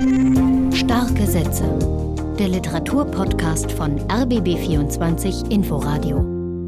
Starke Sätze. Der Literaturpodcast von RBB24 Inforadio.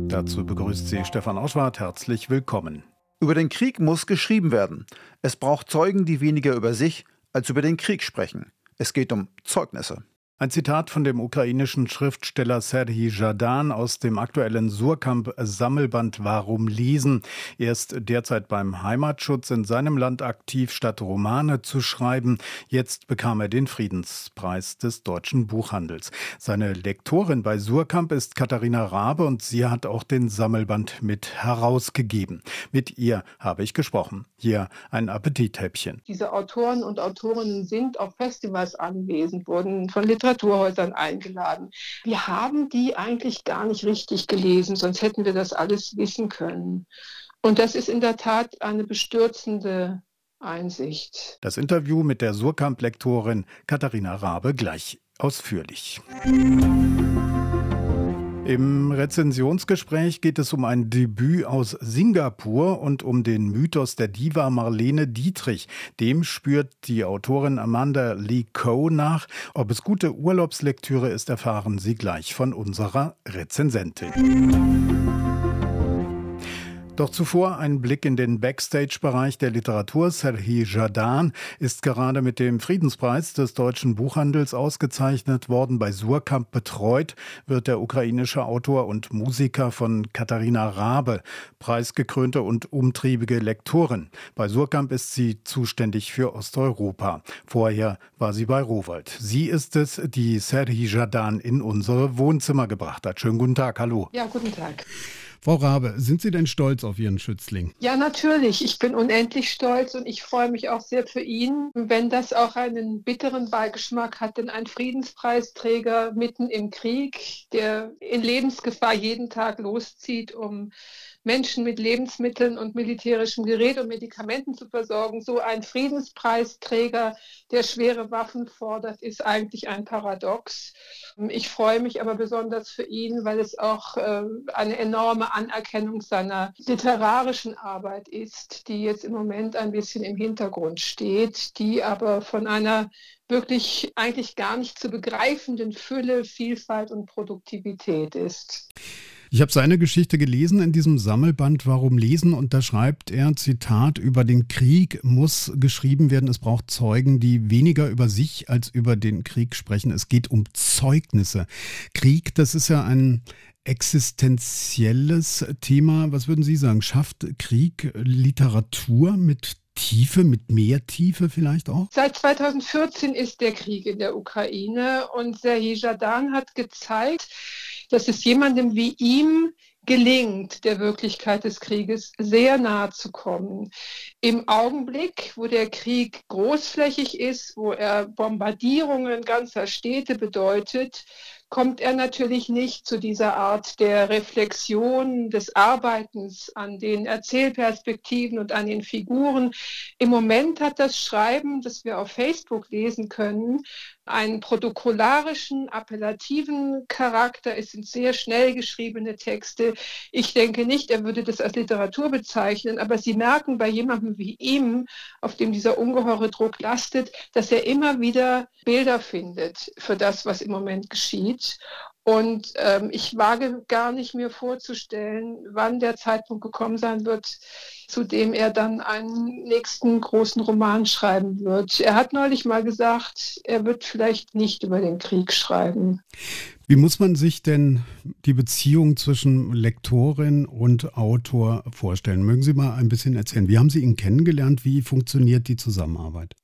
Dazu begrüßt Sie Stefan Oschwart. Herzlich willkommen. Über den Krieg muss geschrieben werden. Es braucht Zeugen, die weniger über sich als über den Krieg sprechen. Es geht um Zeugnisse. Ein Zitat von dem ukrainischen Schriftsteller Serhii Jadan aus dem aktuellen Surkamp-Sammelband Warum lesen? Er ist derzeit beim Heimatschutz in seinem Land aktiv, statt Romane zu schreiben. Jetzt bekam er den Friedenspreis des deutschen Buchhandels. Seine Lektorin bei Surkamp ist Katharina Rabe und sie hat auch den Sammelband mit herausgegeben. Mit ihr habe ich gesprochen. Hier ein Appetithäppchen. Diese Autoren und Autorinnen sind auf Festivals anwesend, wurden von Literatur Literaturhäusern eingeladen. Wir haben die eigentlich gar nicht richtig gelesen, sonst hätten wir das alles wissen können. Und das ist in der Tat eine bestürzende Einsicht. Das Interview mit der Surkamp-Lektorin Katharina Rabe gleich ausführlich. Im Rezensionsgespräch geht es um ein Debüt aus Singapur und um den Mythos der Diva Marlene Dietrich. Dem spürt die Autorin Amanda Lee Coe nach. Ob es gute Urlaubslektüre ist, erfahren Sie gleich von unserer Rezensentin. Doch zuvor ein Blick in den Backstage-Bereich der Literatur. Serhii Jadan ist gerade mit dem Friedenspreis des deutschen Buchhandels ausgezeichnet worden. Bei Surkamp betreut wird der ukrainische Autor und Musiker von Katharina Rabe, preisgekrönte und umtriebige Lektorin. Bei Surkamp ist sie zuständig für Osteuropa. Vorher war sie bei Rowold. Sie ist es, die Serhii Jadan in unsere Wohnzimmer gebracht hat. Schönen guten Tag, hallo. Ja, guten Tag. Frau Rabe, sind Sie denn stolz auf Ihren Schützling? Ja, natürlich. Ich bin unendlich stolz und ich freue mich auch sehr für ihn, wenn das auch einen bitteren Beigeschmack hat, denn ein Friedenspreisträger mitten im Krieg, der in Lebensgefahr jeden Tag loszieht, um Menschen mit Lebensmitteln und militärischem Gerät und Medikamenten zu versorgen. So ein Friedenspreisträger, der schwere Waffen fordert, ist eigentlich ein Paradox. Ich freue mich aber besonders für ihn, weil es auch äh, eine enorme Anerkennung seiner literarischen Arbeit ist, die jetzt im Moment ein bisschen im Hintergrund steht, die aber von einer wirklich eigentlich gar nicht zu begreifenden Fülle, Vielfalt und Produktivität ist. Ich habe seine Geschichte gelesen in diesem Sammelband Warum lesen und da schreibt er, Zitat, über den Krieg muss geschrieben werden, es braucht Zeugen, die weniger über sich als über den Krieg sprechen. Es geht um Zeugnisse. Krieg, das ist ja ein existenzielles Thema. Was würden Sie sagen? Schafft Krieg Literatur mit Tiefe, mit mehr Tiefe vielleicht auch? Seit 2014 ist der Krieg in der Ukraine und Serhii Jadan hat gezeigt, dass es jemandem wie ihm gelingt, der Wirklichkeit des Krieges sehr nahe zu kommen. Im Augenblick, wo der Krieg großflächig ist, wo er Bombardierungen ganzer Städte bedeutet, kommt er natürlich nicht zu dieser Art der Reflexion, des Arbeitens an den Erzählperspektiven und an den Figuren. Im Moment hat das Schreiben, das wir auf Facebook lesen können, einen protokollarischen, appellativen Charakter. Es sind sehr schnell geschriebene Texte. Ich denke nicht, er würde das als Literatur bezeichnen, aber Sie merken bei jemandem wie ihm, auf dem dieser ungeheure Druck lastet, dass er immer wieder Bilder findet für das, was im Moment geschieht. Und ähm, ich wage gar nicht mir vorzustellen, wann der Zeitpunkt gekommen sein wird, zu dem er dann einen nächsten großen Roman schreiben wird. Er hat neulich mal gesagt, er wird vielleicht nicht über den Krieg schreiben. Wie muss man sich denn die Beziehung zwischen Lektorin und Autor vorstellen? Mögen Sie mal ein bisschen erzählen? Wie haben Sie ihn kennengelernt? Wie funktioniert die Zusammenarbeit?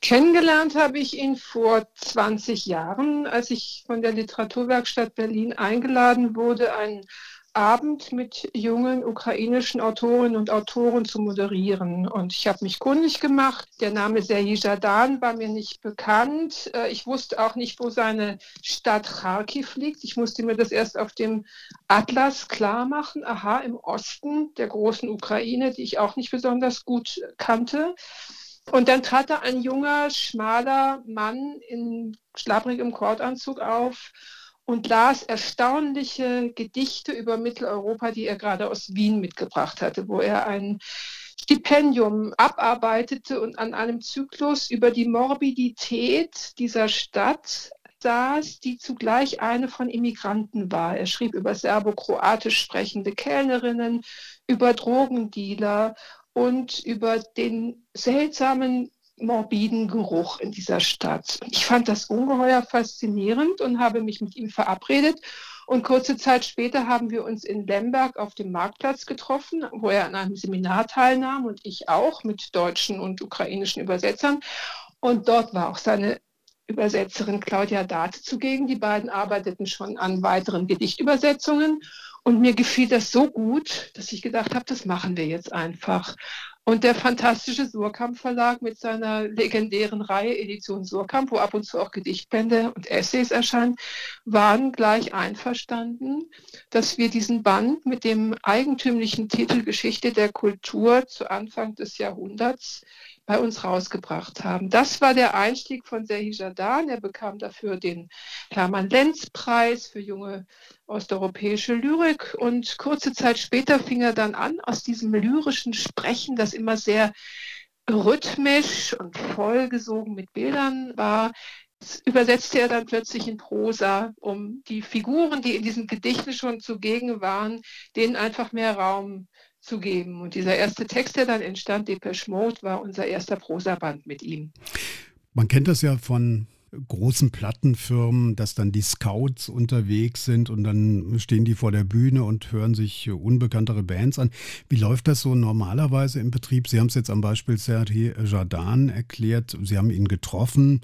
Kennengelernt habe ich ihn vor 20 Jahren, als ich von der Literaturwerkstatt Berlin eingeladen wurde, einen Abend mit jungen ukrainischen Autorinnen und Autoren zu moderieren. Und ich habe mich kundig gemacht. Der Name Serhii Jadan war mir nicht bekannt. Äh, ich wusste auch nicht, wo seine Stadt Kharkiv liegt. Ich musste mir das erst auf dem Atlas klar machen. Aha, im Osten der großen Ukraine, die ich auch nicht besonders gut kannte. Und dann trat da ein junger, schmaler Mann in schlapprigem Kordanzug auf und las erstaunliche Gedichte über Mitteleuropa, die er gerade aus Wien mitgebracht hatte, wo er ein Stipendium abarbeitete und an einem Zyklus über die Morbidität dieser Stadt saß, die zugleich eine von Immigranten war. Er schrieb über serbokroatisch sprechende Kellnerinnen, über Drogendealer und über den seltsamen morbiden Geruch in dieser Stadt. Ich fand das ungeheuer faszinierend und habe mich mit ihm verabredet. Und kurze Zeit später haben wir uns in Lemberg auf dem Marktplatz getroffen, wo er an einem Seminar teilnahm und ich auch mit deutschen und ukrainischen Übersetzern. Und dort war auch seine Übersetzerin Claudia Date zugegen. Die beiden arbeiteten schon an weiteren Gedichtübersetzungen. Und mir gefiel das so gut, dass ich gedacht habe, das machen wir jetzt einfach. Und der fantastische Surkamp Verlag mit seiner legendären Reihe Edition Surkamp, wo ab und zu auch Gedichtbände und Essays erscheinen, waren gleich einverstanden, dass wir diesen Band mit dem eigentümlichen Titel Geschichte der Kultur zu Anfang des Jahrhunderts bei uns rausgebracht haben. Das war der Einstieg von Serhi Jadan. Er bekam dafür den Hermann-Lenz-Preis für junge osteuropäische Lyrik. Und kurze Zeit später fing er dann an, aus diesem lyrischen Sprechen, das immer sehr rhythmisch und vollgesogen mit Bildern war, übersetzte er dann plötzlich in Prosa, um die Figuren, die in diesen Gedichten schon zugegen waren, denen einfach mehr Raum zu geben. Und dieser erste Text, der dann entstand, Depeche Mode, war unser erster Prosaband mit ihm. Man kennt das ja von großen Plattenfirmen, dass dann die Scouts unterwegs sind und dann stehen die vor der Bühne und hören sich unbekanntere Bands an. Wie läuft das so normalerweise im Betrieb? Sie haben es jetzt am Beispiel Serhi Jardan erklärt. Sie haben ihn getroffen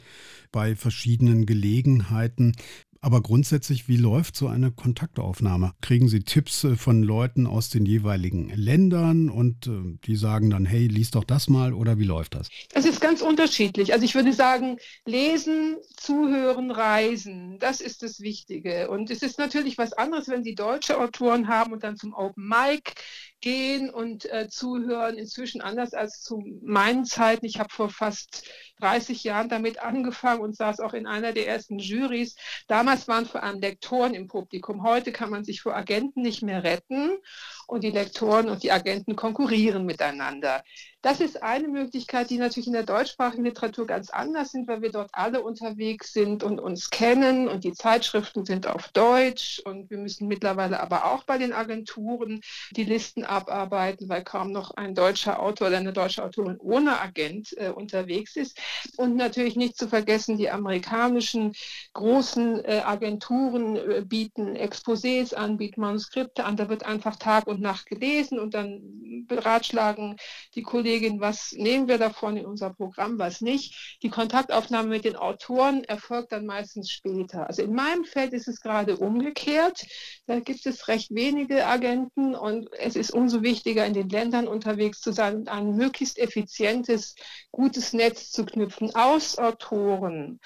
bei verschiedenen Gelegenheiten. Aber grundsätzlich, wie läuft so eine Kontaktaufnahme? Kriegen Sie Tipps äh, von Leuten aus den jeweiligen Ländern und äh, die sagen dann, hey, lies doch das mal oder wie läuft das? Es ist ganz unterschiedlich. Also ich würde sagen, lesen, zuhören, reisen, das ist das Wichtige. Und es ist natürlich was anderes, wenn Sie deutsche Autoren haben und dann zum Open Mic gehen und äh, zuhören. Inzwischen anders als zu meinen Zeiten. Ich habe vor fast 30 Jahren damit angefangen und saß auch in einer der ersten Jurys. Damals waren vor allem Lektoren im Publikum. Heute kann man sich vor Agenten nicht mehr retten und die Lektoren und die Agenten konkurrieren miteinander. Das ist eine Möglichkeit, die natürlich in der deutschsprachigen Literatur ganz anders sind, weil wir dort alle unterwegs sind und uns kennen und die Zeitschriften sind auf Deutsch und wir müssen mittlerweile aber auch bei den Agenturen die Listen abarbeiten, weil kaum noch ein deutscher Autor oder eine deutsche Autorin ohne Agent äh, unterwegs ist. Und natürlich nicht zu vergessen, die amerikanischen großen äh, Agenturen äh, bieten Exposés an, bieten Manuskripte an. Da wird einfach Tag und Nacht gelesen und dann beratschlagen die Kollegin, was nehmen wir davon in unser Programm, was nicht. Die Kontaktaufnahme mit den Autoren erfolgt dann meistens später. Also in meinem Feld ist es gerade umgekehrt. Da gibt es recht wenige Agenten und es ist umso wichtiger, in den Ländern unterwegs zu sein und ein möglichst effizientes, gutes Netz zu knüpfen aus Autoren,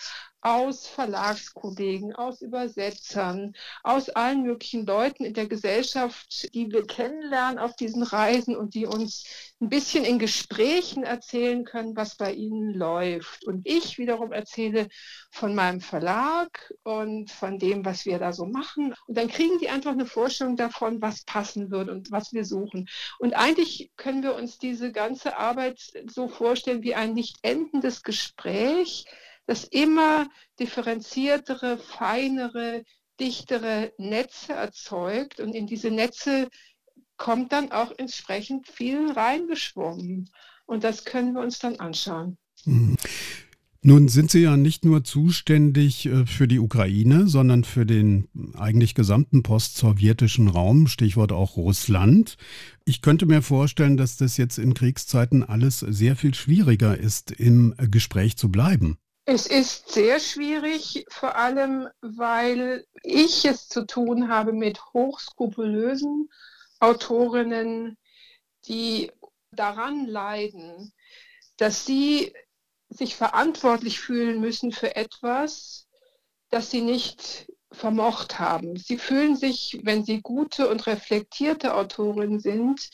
aus Verlagskollegen, aus Übersetzern, aus allen möglichen Leuten in der Gesellschaft, die wir kennenlernen auf diesen Reisen und die uns ein bisschen in Gesprächen erzählen können, was bei ihnen läuft. Und ich wiederum erzähle von meinem Verlag und von dem, was wir da so machen. Und dann kriegen die einfach eine Vorstellung davon, was passen würde und was wir suchen. Und eigentlich können wir uns diese ganze Arbeit so vorstellen wie ein nicht endendes Gespräch, das immer differenziertere, feinere, dichtere Netze erzeugt und in diese Netze kommt dann auch entsprechend viel reingeschwommen. Und das können wir uns dann anschauen. Mhm. Nun sind Sie ja nicht nur zuständig äh, für die Ukraine, sondern für den eigentlich gesamten postsowjetischen Raum, Stichwort auch Russland. Ich könnte mir vorstellen, dass das jetzt in Kriegszeiten alles sehr viel schwieriger ist, im Gespräch zu bleiben. Es ist sehr schwierig, vor allem weil ich es zu tun habe mit hochskrupulösen Autorinnen, die daran leiden, dass sie sich verantwortlich fühlen müssen für etwas, das sie nicht vermocht haben. Sie fühlen sich, wenn sie gute und reflektierte Autorinnen sind,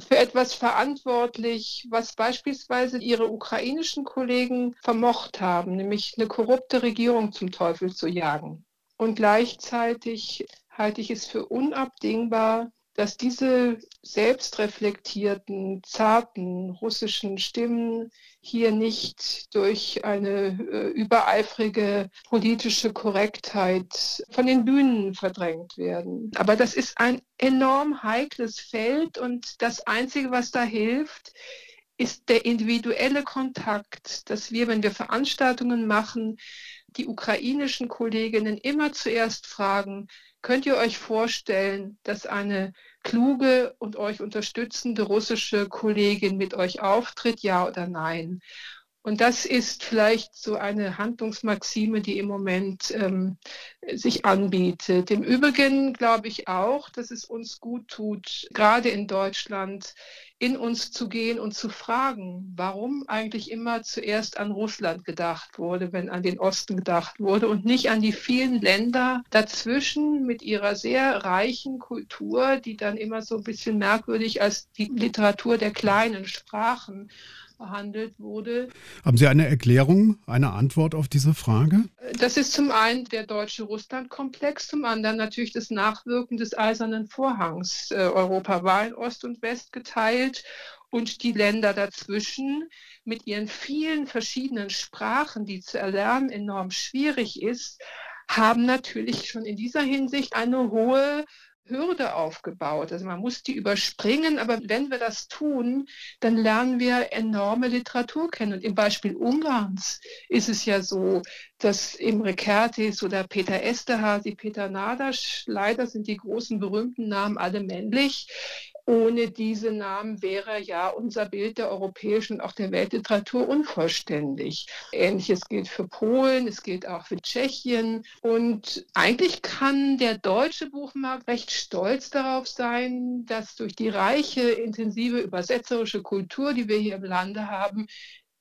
für etwas verantwortlich, was beispielsweise ihre ukrainischen Kollegen vermocht haben, nämlich eine korrupte Regierung zum Teufel zu jagen. Und gleichzeitig halte ich es für unabdingbar, dass diese selbstreflektierten, zarten russischen Stimmen hier nicht durch eine äh, übereifrige politische Korrektheit von den Bühnen verdrängt werden. Aber das ist ein enorm heikles Feld und das Einzige, was da hilft, ist der individuelle Kontakt, dass wir, wenn wir Veranstaltungen machen, die ukrainischen Kolleginnen immer zuerst fragen, könnt ihr euch vorstellen, dass eine kluge und euch unterstützende russische Kollegin mit euch auftritt, ja oder nein? Und das ist vielleicht so eine Handlungsmaxime, die im Moment ähm, sich anbietet. Im Übrigen glaube ich auch, dass es uns gut tut, gerade in Deutschland, in uns zu gehen und zu fragen, warum eigentlich immer zuerst an Russland gedacht wurde, wenn an den Osten gedacht wurde und nicht an die vielen Länder dazwischen mit ihrer sehr reichen Kultur, die dann immer so ein bisschen merkwürdig als die Literatur der kleinen Sprachen behandelt wurde. Haben Sie eine Erklärung, eine Antwort auf diese Frage? Das ist zum einen der deutsche Russland-Komplex, zum anderen natürlich das Nachwirken des Eisernen Vorhangs. Äh, Europa war in Ost und West geteilt und die Länder dazwischen mit ihren vielen verschiedenen Sprachen, die zu erlernen enorm schwierig ist, haben natürlich schon in dieser Hinsicht eine hohe Hürde aufgebaut. Also man muss die überspringen, aber wenn wir das tun, dann lernen wir enorme Literatur kennen. Und im Beispiel Ungarns ist es ja so, dass Imre Kertész oder Peter Esterhazy, Peter Nadasch, leider sind die großen berühmten Namen alle männlich, ohne diese Namen wäre ja unser Bild der europäischen, auch der Weltliteratur unvollständig. Ähnliches gilt für Polen, es gilt auch für Tschechien. Und eigentlich kann der deutsche Buchmarkt recht stolz darauf sein, dass durch die reiche, intensive übersetzerische Kultur, die wir hier im Lande haben,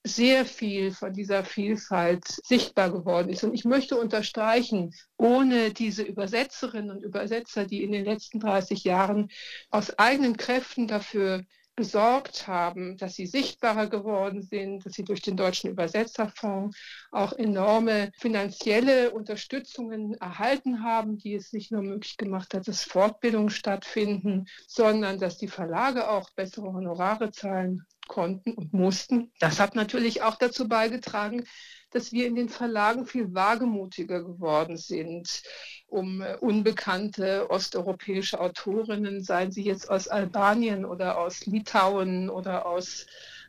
sehr viel von dieser Vielfalt sichtbar geworden ist. Und ich möchte unterstreichen, ohne diese Übersetzerinnen und Übersetzer, die in den letzten 30 Jahren aus eigenen Kräften dafür gesorgt haben, dass sie sichtbarer geworden sind, dass sie durch den Deutschen Übersetzerfonds auch enorme finanzielle Unterstützungen erhalten haben, die es nicht nur möglich gemacht hat, dass Fortbildungen stattfinden, sondern dass die Verlage auch bessere Honorare zahlen konnten und mussten. Das hat natürlich auch dazu beigetragen, dass wir in den Verlagen viel wagemutiger geworden sind, um äh, unbekannte osteuropäische Autorinnen, seien sie jetzt aus Albanien oder aus Litauen oder aus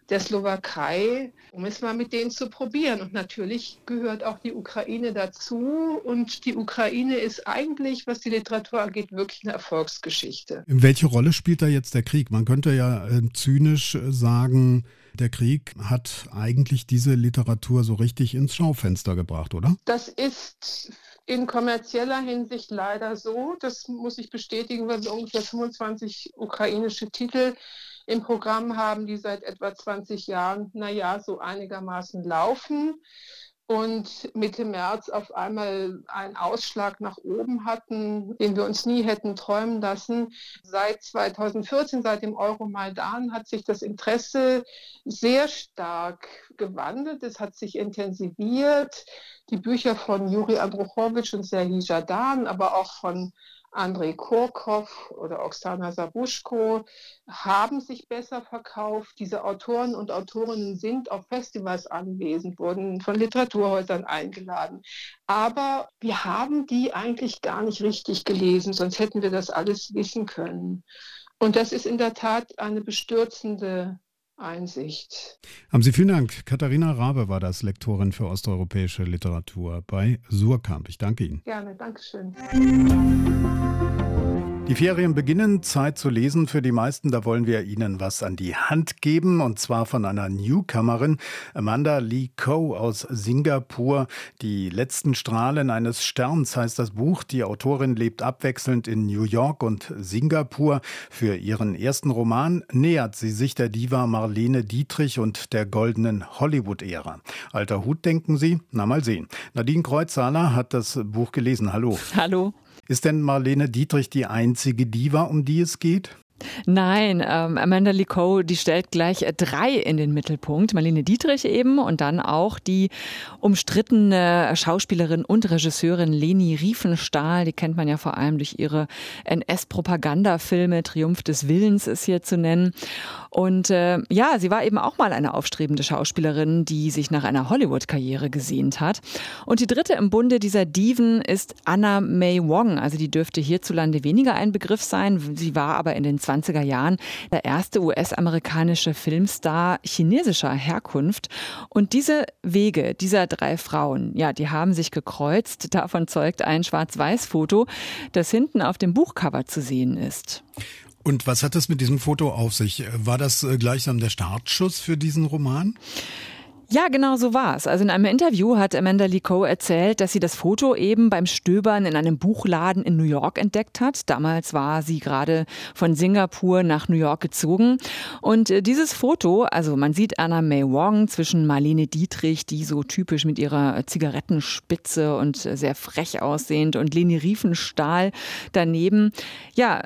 der Slowakei, um es mal mit denen zu probieren. Und natürlich gehört auch die Ukraine dazu. Und die Ukraine ist eigentlich, was die Literatur angeht, wirklich eine Erfolgsgeschichte. Welche Rolle spielt da jetzt der Krieg? Man könnte ja äh, zynisch äh, sagen, der Krieg hat eigentlich diese Literatur so richtig ins Schaufenster gebracht, oder? Das ist in kommerzieller Hinsicht leider so. Das muss ich bestätigen, weil wir ungefähr 25 ukrainische Titel im Programm haben, die seit etwa 20 Jahren, naja, so einigermaßen laufen und Mitte März auf einmal einen Ausschlag nach oben hatten, den wir uns nie hätten träumen lassen. Seit 2014, seit dem Euromaidan, hat sich das Interesse sehr stark gewandelt. Es hat sich intensiviert. Die Bücher von Juri Andruchowitsch und Serhii Jadan, aber auch von Andrei Kurkov oder Oksana Sabuschko haben sich besser verkauft. Diese Autoren und Autorinnen sind auf Festivals anwesend, wurden von Literaturhäusern eingeladen. Aber wir haben die eigentlich gar nicht richtig gelesen, sonst hätten wir das alles wissen können. Und das ist in der Tat eine bestürzende Einsicht. Haben Sie vielen Dank. Katharina Rabe war das, Lektorin für osteuropäische Literatur bei Surkamp. Ich danke Ihnen. Gerne, Dankeschön. Die Ferien beginnen, Zeit zu lesen für die meisten. Da wollen wir Ihnen was an die Hand geben und zwar von einer Newcomerin, Amanda Lee Coe aus Singapur. Die letzten Strahlen eines Sterns heißt das Buch. Die Autorin lebt abwechselnd in New York und Singapur. Für ihren ersten Roman nähert sie sich der Diva Marlene Dietrich und der goldenen Hollywood-Ära. Alter Hut, denken Sie? Na mal sehen. Nadine Kreuzhaler hat das Buch gelesen. Hallo. Hallo. Ist denn Marlene Dietrich die einzige Diva, um die es geht? Nein, ähm, Amanda Licot, die stellt gleich äh, drei in den Mittelpunkt. Marlene Dietrich eben und dann auch die umstrittene Schauspielerin und Regisseurin Leni Riefenstahl. Die kennt man ja vor allem durch ihre NS-Propagandafilme. Triumph des Willens ist hier zu nennen. Und äh, ja, sie war eben auch mal eine aufstrebende Schauspielerin, die sich nach einer Hollywood-Karriere gesehnt hat. Und die dritte im Bunde dieser Diven ist Anna May Wong. Also die dürfte hierzulande weniger ein Begriff sein. Sie war aber in den 20er Jahren der erste US-amerikanische Filmstar chinesischer Herkunft. Und diese Wege dieser drei Frauen, ja, die haben sich gekreuzt. Davon zeugt ein Schwarz-Weiß-Foto, das hinten auf dem Buchcover zu sehen ist. Und was hat es mit diesem Foto auf sich? War das äh, gleichsam der Startschuss für diesen Roman? Ja, genau so war es. Also in einem Interview hat Amanda Licot erzählt, dass sie das Foto eben beim Stöbern in einem Buchladen in New York entdeckt hat. Damals war sie gerade von Singapur nach New York gezogen. Und äh, dieses Foto, also man sieht Anna May Wong zwischen Marlene Dietrich, die so typisch mit ihrer Zigarettenspitze und äh, sehr frech aussehend und Leni Riefenstahl daneben. Ja,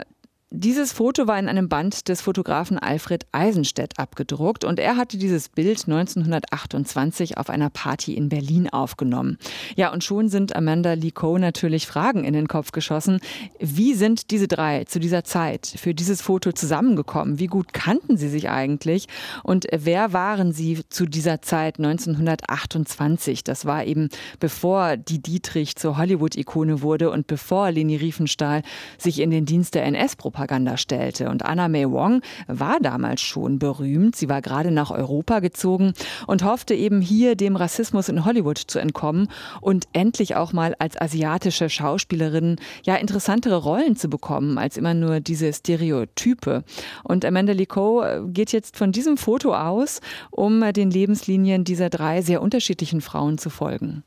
dieses Foto war in einem Band des Fotografen Alfred Eisenstedt abgedruckt und er hatte dieses Bild 1928 auf einer Party in Berlin aufgenommen. Ja, und schon sind Amanda Licot natürlich Fragen in den Kopf geschossen. Wie sind diese drei zu dieser Zeit für dieses Foto zusammengekommen? Wie gut kannten sie sich eigentlich? Und wer waren sie zu dieser Zeit 1928? Das war eben bevor die Dietrich zur Hollywood-Ikone wurde und bevor Leni Riefenstahl sich in den Dienst der NS-Propaganda Propaganda stellte. Und Anna May Wong war damals schon berühmt. Sie war gerade nach Europa gezogen und hoffte eben hier dem Rassismus in Hollywood zu entkommen und endlich auch mal als asiatische Schauspielerin ja interessantere Rollen zu bekommen als immer nur diese Stereotype. Und Amanda Licot äh, geht jetzt von diesem Foto aus, um den Lebenslinien dieser drei sehr unterschiedlichen Frauen zu folgen.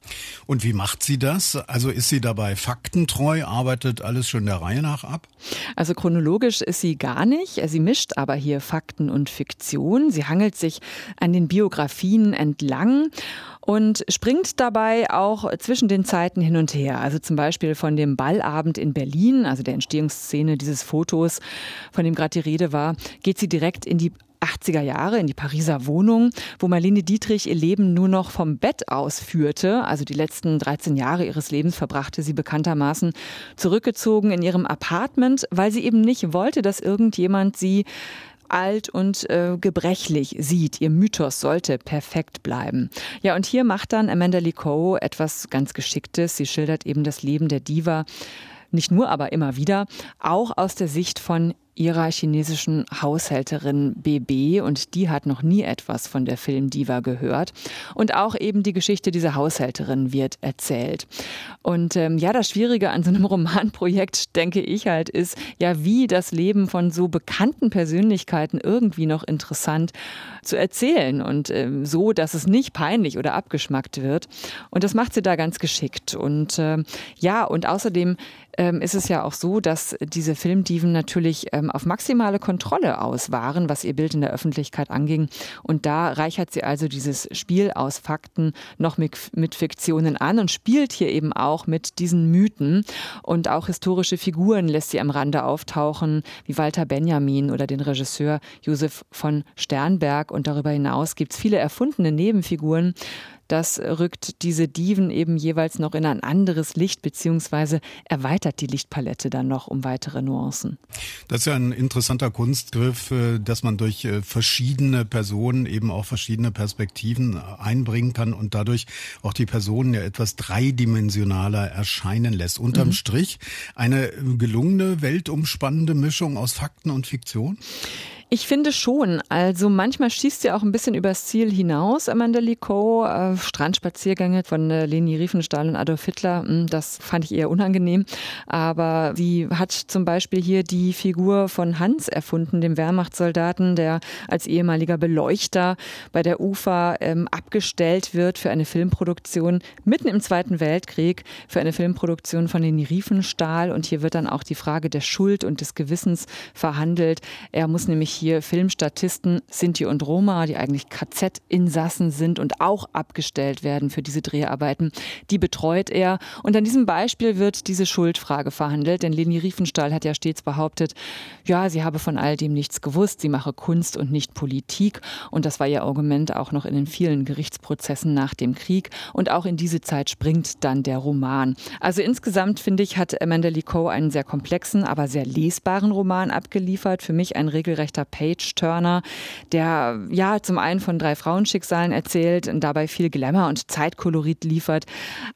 Und wie macht sie das? Also ist sie dabei faktentreu, arbeitet alles schon der Reihe nach ab? Also chronologisch ist sie gar nicht. Sie mischt aber hier Fakten und Fiktion. Sie hangelt sich an den Biografien entlang und springt dabei auch zwischen den Zeiten hin und her. Also zum Beispiel von dem Ballabend in Berlin, also der Entstehungsszene dieses Fotos, von dem gerade die Rede war, geht sie direkt in die 80er Jahre in die Pariser Wohnung, wo Marlene Dietrich ihr Leben nur noch vom Bett aus führte. Also die letzten 13 Jahre ihres Lebens verbrachte sie bekanntermaßen zurückgezogen in ihrem Apartment, weil sie eben nicht wollte, dass irgendjemand sie alt und äh, gebrechlich sieht. Ihr Mythos sollte perfekt bleiben. Ja, und hier macht dann Amanda Licot etwas ganz Geschicktes. Sie schildert eben das Leben der Diva nicht nur, aber immer wieder, auch aus der Sicht von ihrer chinesischen Haushälterin BB und die hat noch nie etwas von der Filmdiva gehört. Und auch eben die Geschichte dieser Haushälterin wird erzählt. Und ähm, ja, das Schwierige an so einem Romanprojekt, denke ich halt, ist ja, wie das Leben von so bekannten Persönlichkeiten irgendwie noch interessant zu erzählen und ähm, so, dass es nicht peinlich oder abgeschmackt wird. Und das macht sie da ganz geschickt. Und äh, ja, und außerdem ähm, ist es ja auch so, dass diese Filmdiven natürlich ähm, auf maximale Kontrolle aus waren, was ihr Bild in der Öffentlichkeit anging. Und da reichert sie also dieses Spiel aus Fakten noch mit, mit Fiktionen an und spielt hier eben auch mit diesen Mythen. Und auch historische Figuren lässt sie am Rande auftauchen, wie Walter Benjamin oder den Regisseur Josef von Sternberg. Und darüber hinaus gibt es viele erfundene Nebenfiguren, das rückt diese Diven eben jeweils noch in ein anderes Licht, beziehungsweise erweitert die Lichtpalette dann noch um weitere Nuancen. Das ist ja ein interessanter Kunstgriff, äh, dass man durch äh, verschiedene Personen eben auch verschiedene Perspektiven äh, einbringen kann und dadurch auch die Personen ja etwas dreidimensionaler erscheinen lässt. Unterm mhm. Strich eine gelungene, weltumspannende Mischung aus Fakten und Fiktion? Ich finde schon. Also manchmal schießt sie auch ein bisschen übers Ziel hinaus, Amanda Licot. Äh, Strandspaziergänge von äh, Leni Riefenstahl und Adolf Hitler, hm, das fand ich eher unangenehm. Aber sie hat zum Beispiel hier die Figur von Hans erfunden, dem Wehrmachtssoldaten, der als ehemaliger Beleuchter bei der UFA ähm, abgestellt wird für eine Filmproduktion mitten im Zweiten Weltkrieg, für eine Filmproduktion von Leni Riefenstahl. Und hier wird dann auch die Frage der Schuld und des Gewissens verhandelt. Er muss nämlich hier Filmstatisten Sinti und Roma, die eigentlich KZ-Insassen sind und auch abgestellt werden für diese Dreharbeiten. Die betreut er. Und an diesem Beispiel wird diese Schuldfrage verhandelt, denn Leni Riefenstahl hat ja stets behauptet, ja, sie habe von all dem nichts gewusst, sie mache Kunst und nicht Politik. Und das war ihr Argument auch noch in den vielen Gerichtsprozessen nach dem Krieg. Und auch in diese Zeit springt dann der Roman. Also insgesamt finde ich, hat Amanda Lee Coe einen sehr komplexen, aber sehr lesbaren Roman abgeliefert. Für mich ein regelrechter Page-Turner, der ja zum einen von drei Frauenschicksalen erzählt und dabei viel Glamour und Zeitkolorit liefert.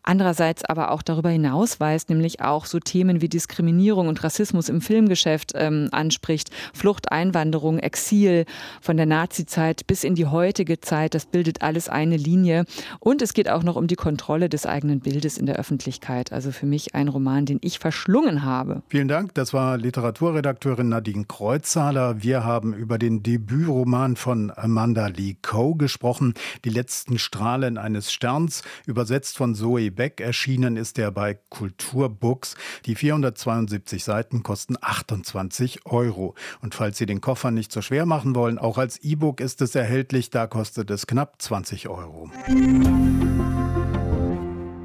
Andererseits aber auch darüber hinaus weist, nämlich auch so Themen wie Diskriminierung und Rassismus im Filmgeschäft ähm, anspricht. Flucht, Einwanderung, Exil von der Nazizeit bis in die heutige Zeit. Das bildet alles eine Linie. Und es geht auch noch um die Kontrolle des eigenen Bildes in der Öffentlichkeit. Also für mich ein Roman, den ich verschlungen habe. Vielen Dank. Das war Literaturredakteurin Nadine Kreuzzahler. Wir haben über den Debütroman von Amanda Lee Coe gesprochen. Die letzten Strahlen eines Sterns. Übersetzt von Zoe Beck. Erschienen ist er bei Kulturbooks. Die 472 Seiten kosten 28 Euro. Und falls Sie den Koffer nicht so schwer machen wollen, auch als E-Book ist es erhältlich. Da kostet es knapp 20 Euro.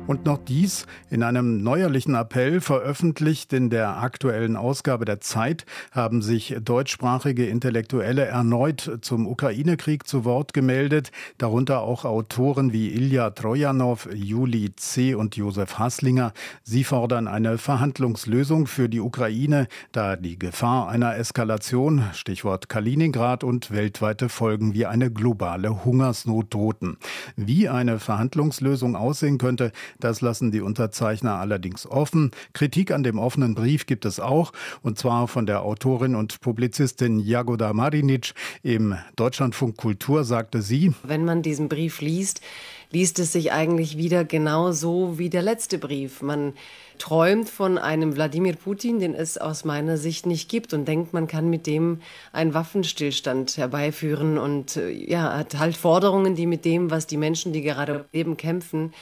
Und noch dies in einem neuerlichen Appell veröffentlicht in der aktuellen Ausgabe der Zeit haben sich deutschsprachige Intellektuelle erneut zum Ukraine-Krieg zu Wort gemeldet, darunter auch Autoren wie Ilja Trojanow, Juli C. und Josef Haslinger. Sie fordern eine Verhandlungslösung für die Ukraine, da die Gefahr einer Eskalation, Stichwort Kaliningrad und weltweite Folgen wie eine globale Hungersnot drohten. Wie eine Verhandlungslösung aussehen könnte, das lassen die Unterzeichner allerdings offen. Kritik an dem offenen Brief gibt es auch, und zwar von der Autorin und Publizistin Jagoda Marinic. Im Deutschlandfunk Kultur sagte sie, wenn man diesen Brief liest, liest es sich eigentlich wieder genauso wie der letzte Brief. Man träumt von einem Wladimir Putin, den es aus meiner Sicht nicht gibt und denkt, man kann mit dem einen Waffenstillstand herbeiführen und äh, ja, hat halt Forderungen, die mit dem, was die Menschen, die gerade leben, kämpfen,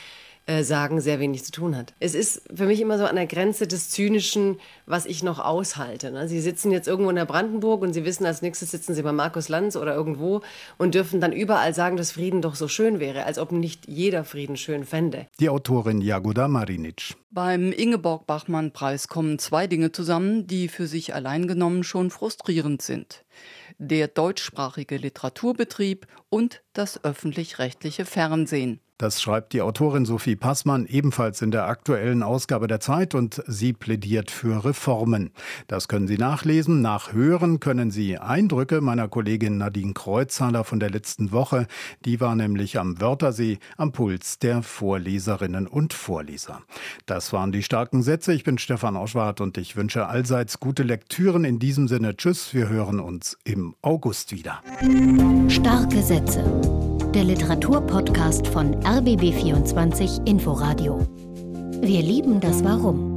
äh, sagen, sehr wenig zu tun hat. Es ist für mich immer so an der Grenze des Zynischen, was ich noch aushalte. Ne? Sie sitzen jetzt irgendwo in der Brandenburg und Sie wissen, als nächstes sitzen Sie bei Markus Lanz oder irgendwo und dürfen dann überall sagen, dass Frieden doch so schön wäre, als ob nicht jeder Frieden schön fände. Die Autorin Jagoda Marinic. Beim Ingeborg-Bachmann-Preis kommen zwei Dinge zusammen, die für sich allein genommen schon frustrierend sind. Der deutschsprachige Literaturbetrieb und das öffentlich-rechtliche Fernsehen. Das schreibt die Autorin Sophie Passmann ebenfalls in der aktuellen Ausgabe der Zeit und sie plädiert für Reformen. Das können Sie nachlesen. Nachhören können Sie Eindrücke meiner Kollegin Nadine Kreuzhaler von der letzten Woche. Die war nämlich am Wörthersee am Puls der Vorleserinnen und Vorleser. Das waren die starken Sätze. Ich bin Stefan Oschwart und ich wünsche allseits gute Lektüren. In diesem Sinne, tschüss. Wir hören uns im August wieder. Starke Sätze der Literaturpodcast von RBB24 Inforadio. Wir lieben das Warum.